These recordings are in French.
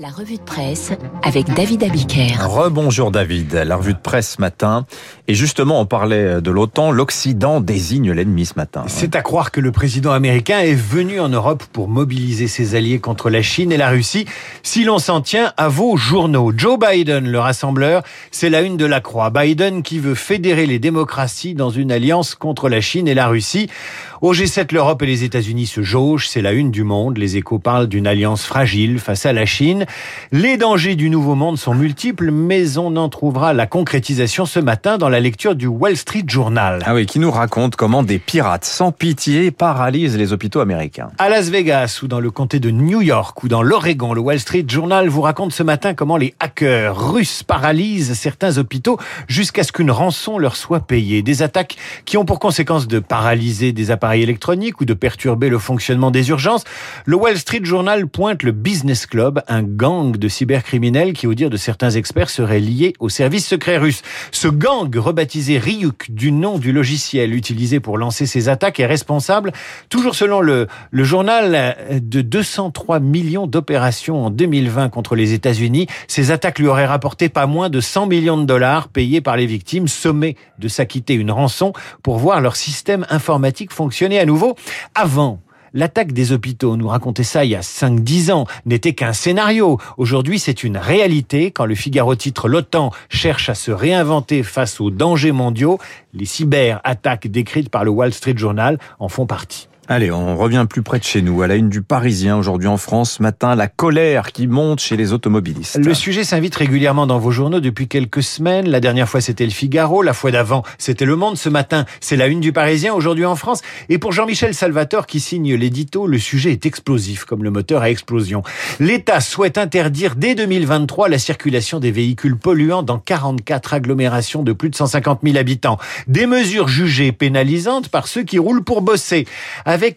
La revue de presse avec David Abiker. Rebonjour David, la revue de presse ce matin. Et justement, on parlait de l'OTAN, l'Occident désigne l'ennemi ce matin. C'est à croire que le président américain est venu en Europe pour mobiliser ses alliés contre la Chine et la Russie. Si l'on s'en tient à vos journaux, Joe Biden, le rassembleur, c'est la une de la croix. Biden qui veut fédérer les démocraties dans une alliance contre la Chine et la Russie. Au G7, l'Europe et les États-Unis se jaugent, c'est la une du monde. Les échos parlent d'une alliance fragile face à la Chine. Les dangers du nouveau monde sont multiples, mais on en trouvera la concrétisation ce matin dans la lecture du Wall Street Journal. Ah oui, qui nous raconte comment des pirates sans pitié paralysent les hôpitaux américains. À Las Vegas ou dans le comté de New York ou dans l'Oregon, le Wall Street Journal vous raconte ce matin comment les hackers russes paralysent certains hôpitaux jusqu'à ce qu'une rançon leur soit payée. Des attaques qui ont pour conséquence de paralyser des appareils électroniques ou de perturber le fonctionnement des urgences. Le Wall Street Journal pointe le Business Club, un gang de cybercriminels qui, au dire de certains experts, serait lié au service secret russe. Ce gang, rebaptisé Ryuk du nom du logiciel utilisé pour lancer ces attaques, est responsable, toujours selon le, le journal, de 203 millions d'opérations en 2020 contre les États-Unis. Ces attaques lui auraient rapporté pas moins de 100 millions de dollars payés par les victimes, sommées de s'acquitter une rançon pour voir leur système informatique fonctionner Avant L'attaque des hôpitaux, nous racontait ça il y a 5-10 ans, n'était qu'un scénario. Aujourd'hui, c'est une réalité. Quand le Figaro titre L'OTAN cherche à se réinventer face aux dangers mondiaux, les cyber-attaques décrites par le Wall Street Journal en font partie. Allez, on revient plus près de chez nous. À la une du Parisien, aujourd'hui en France, ce matin, la colère qui monte chez les automobilistes. Le sujet s'invite régulièrement dans vos journaux depuis quelques semaines. La dernière fois, c'était le Figaro. La fois d'avant, c'était Le Monde. Ce matin, c'est la une du Parisien, aujourd'hui en France. Et pour Jean-Michel Salvatore, qui signe l'édito, le sujet est explosif, comme le moteur à explosion. L'État souhaite interdire dès 2023 la circulation des véhicules polluants dans 44 agglomérations de plus de 150 000 habitants. Des mesures jugées pénalisantes par ceux qui roulent pour bosser.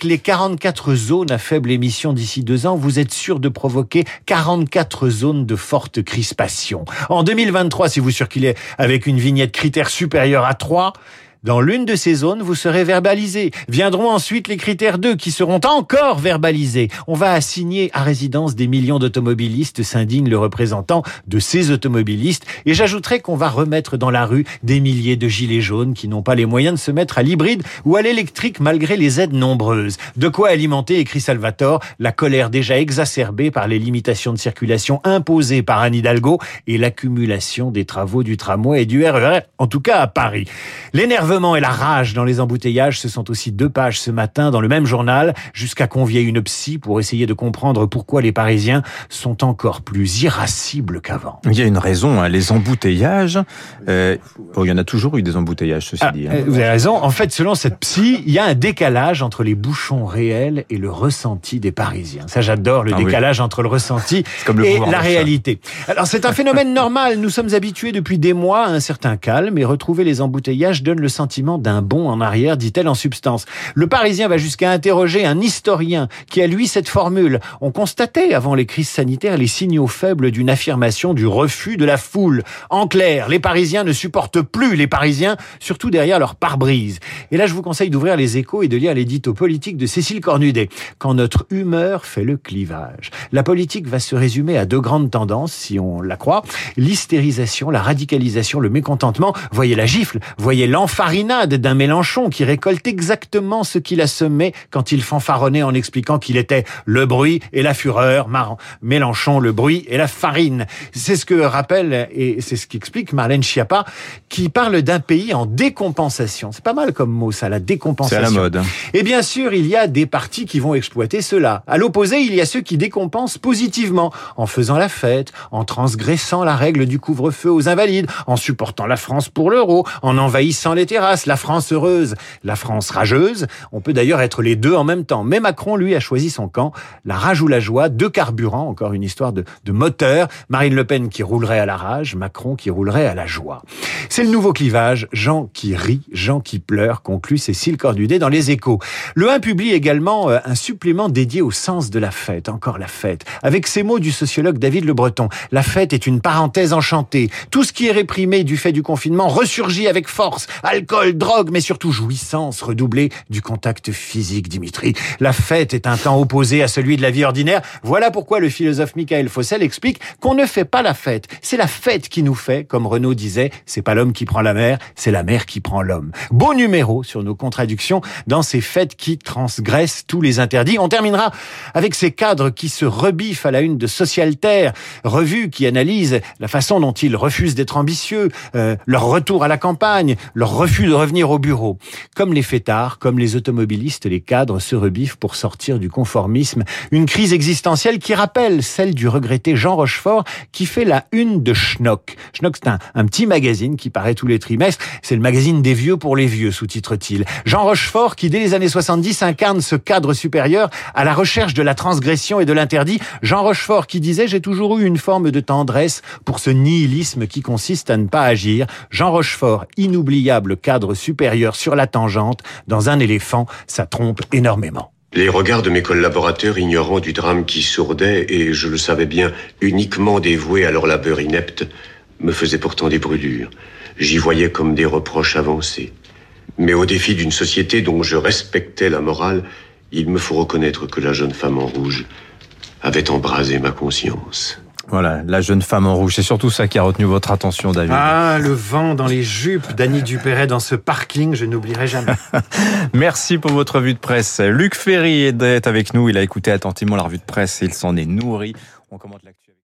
Les 44 zones à faible émission d'ici deux ans, vous êtes sûr de provoquer 44 zones de forte crispation. En 2023, si vous circulez avec une vignette critère supérieure à 3, dans l'une de ces zones, vous serez verbalisé. Viendront ensuite les critères 2 qui seront encore verbalisés. On va assigner à résidence des millions d'automobilistes, s'indigne le représentant de ces automobilistes. Et j'ajouterai qu'on va remettre dans la rue des milliers de gilets jaunes qui n'ont pas les moyens de se mettre à l'hybride ou à l'électrique malgré les aides nombreuses. De quoi alimenter, écrit Salvatore, la colère déjà exacerbée par les limitations de circulation imposées par Anne Hidalgo et l'accumulation des travaux du tramway et du RER, e en tout cas à Paris. L'énervement et la rage dans les embouteillages, ce sont aussi deux pages ce matin dans le même journal, jusqu'à convier une psy pour essayer de comprendre pourquoi les Parisiens sont encore plus irascibles qu'avant. Il y a une raison, hein, les embouteillages. Euh, bon, il y en a toujours eu des embouteillages, ceci ah, dit. Hein. Euh, vous avez raison. En fait, selon cette psy, il y a un décalage entre les bouchons réels et le ressenti des Parisiens. Ça, j'adore le Ah oui. décalage entre le ressenti comme le et la réalité. Alors, c'est un phénomène normal. Nous sommes habitués depuis des mois à un certain calme et retrouver les embouteillages donne le sentiment d'un bond en arrière, dit-elle en substance. Le Parisien va jusqu'à interroger un historien qui a lui cette formule. On constatait avant les crises sanitaires les signaux faibles d'une affirmation du refus de la foule. En clair, les Parisiens ne supportent plus les Parisiens, surtout derrière leur pare-brise. Et là, je vous conseille d'ouvrir les échos et de lire l'édito politique de Cécile Cornudet. Quand notre humeur fait le clivage. La politique va se résumer à deux grandes tendances, si on la croit. L'hystérisation, la radicalisation, le mécontentement. Voyez la gifle, voyez l'enfarinade d'un Mélenchon qui récolte exactement ce qu'il a semé quand il fanfaronnait en expliquant qu'il était le bruit et la fureur. Mar Mélenchon, le bruit et la farine. C'est ce que rappelle et c'est ce qu'explique Marlène Schiappa qui parle d'un pays en décompensation. C'est pas mal comme mot ça, la C'est décompensation. à la mode. Et bien sûr, il y a des partis qui vont exploiter cela. À l'opposé, il y a ceux qui décompensent positivement, en faisant la fête, en transgressant la règle du couvre-feu aux invalides, en supportant la France pour l'euro, en envahissant les la France heureuse, la France rageuse. On peut d'ailleurs être les deux en même temps. Mais Macron, lui, a choisi son camp, la rage ou la joie, deux carburants, encore une histoire de, moteur. Marine Le Pen qui roulerait à la rage, Macron qui roulerait à la joie. C'est le nouveau clivage, Jean qui rit, Jean qui pleure, conclut Cécile Cornudet dans Les Échos. Le 1 publie également euh, un supplément dédié au sens de la fête, encore la fête, avec ces mots du sociologue David Le Breton. La fête est une parenthèse enchantée. Tout ce qui est réprimé du fait du confinement ressurgit avec force. Alcool, drogue, mais surtout jouissance redoublée du contact physique, Dimitri. La fête est un temps opposé à celui de la vie ordinaire. Voilà pourquoi le philosophe Michael Fossel explique qu'on ne fait pas la fête. C'est la fête qui nous fait, comme Renaud disait, c'est pas l'homme qui prend la mer, c'est la mer qui prend l'homme. Beau numéro sur nos contradictions dans ces fêtes qui transgressent tous les interdits. On terminera avec ces cadres qui se rebiffent à la une de Socialterre, revue qui analyse la façon dont ils refusent d'être ambitieux, euh, leur retour à la campagne, leur refus de revenir au bureau. Comme les fêtards, comme les automobilistes, les cadres se rebiffent pour sortir du conformisme. Une crise existentielle qui rappelle celle du regretté Jean Rochefort qui fait la une de Schnock. Schnock, c'est un, un petit magazine qui paraît tous les trimestres. C'est le magazine des vieux pour les vieux, sous-titre-t-il. Jean Rochefort qui, dès les années 70, incarne ce cadre supérieur à la recherche de la transgression et de l'interdit. Jean Rochefort qui disait, j'ai toujours eu une forme de tendresse pour ce nihilisme qui consiste à ne pas agir. Jean Rochefort, inoubliable cadre supérieur sur la tangente, dans un éléphant, ça trompe énormément. Les regards de mes collaborateurs ignorants du drame qui sourdait, et je le savais bien, uniquement dévoués à leur labeur inepte, me faisaient pourtant des brûlures. J'y voyais comme des reproches avancés. Mais au défi d'une société dont je respectais la morale, il me faut reconnaître que la jeune femme en rouge avait embrasé ma conscience. Voilà, la jeune femme en rouge. C'est surtout ça qui a retenu votre attention, David. Ah, le vent dans les jupes d'Annie Dupéret dans ce parking, je n'oublierai jamais. Merci pour votre revue de presse. Luc Ferry est avec nous. Il a écouté attentivement la revue de presse et il s'en est nourri. On commente l'actualité.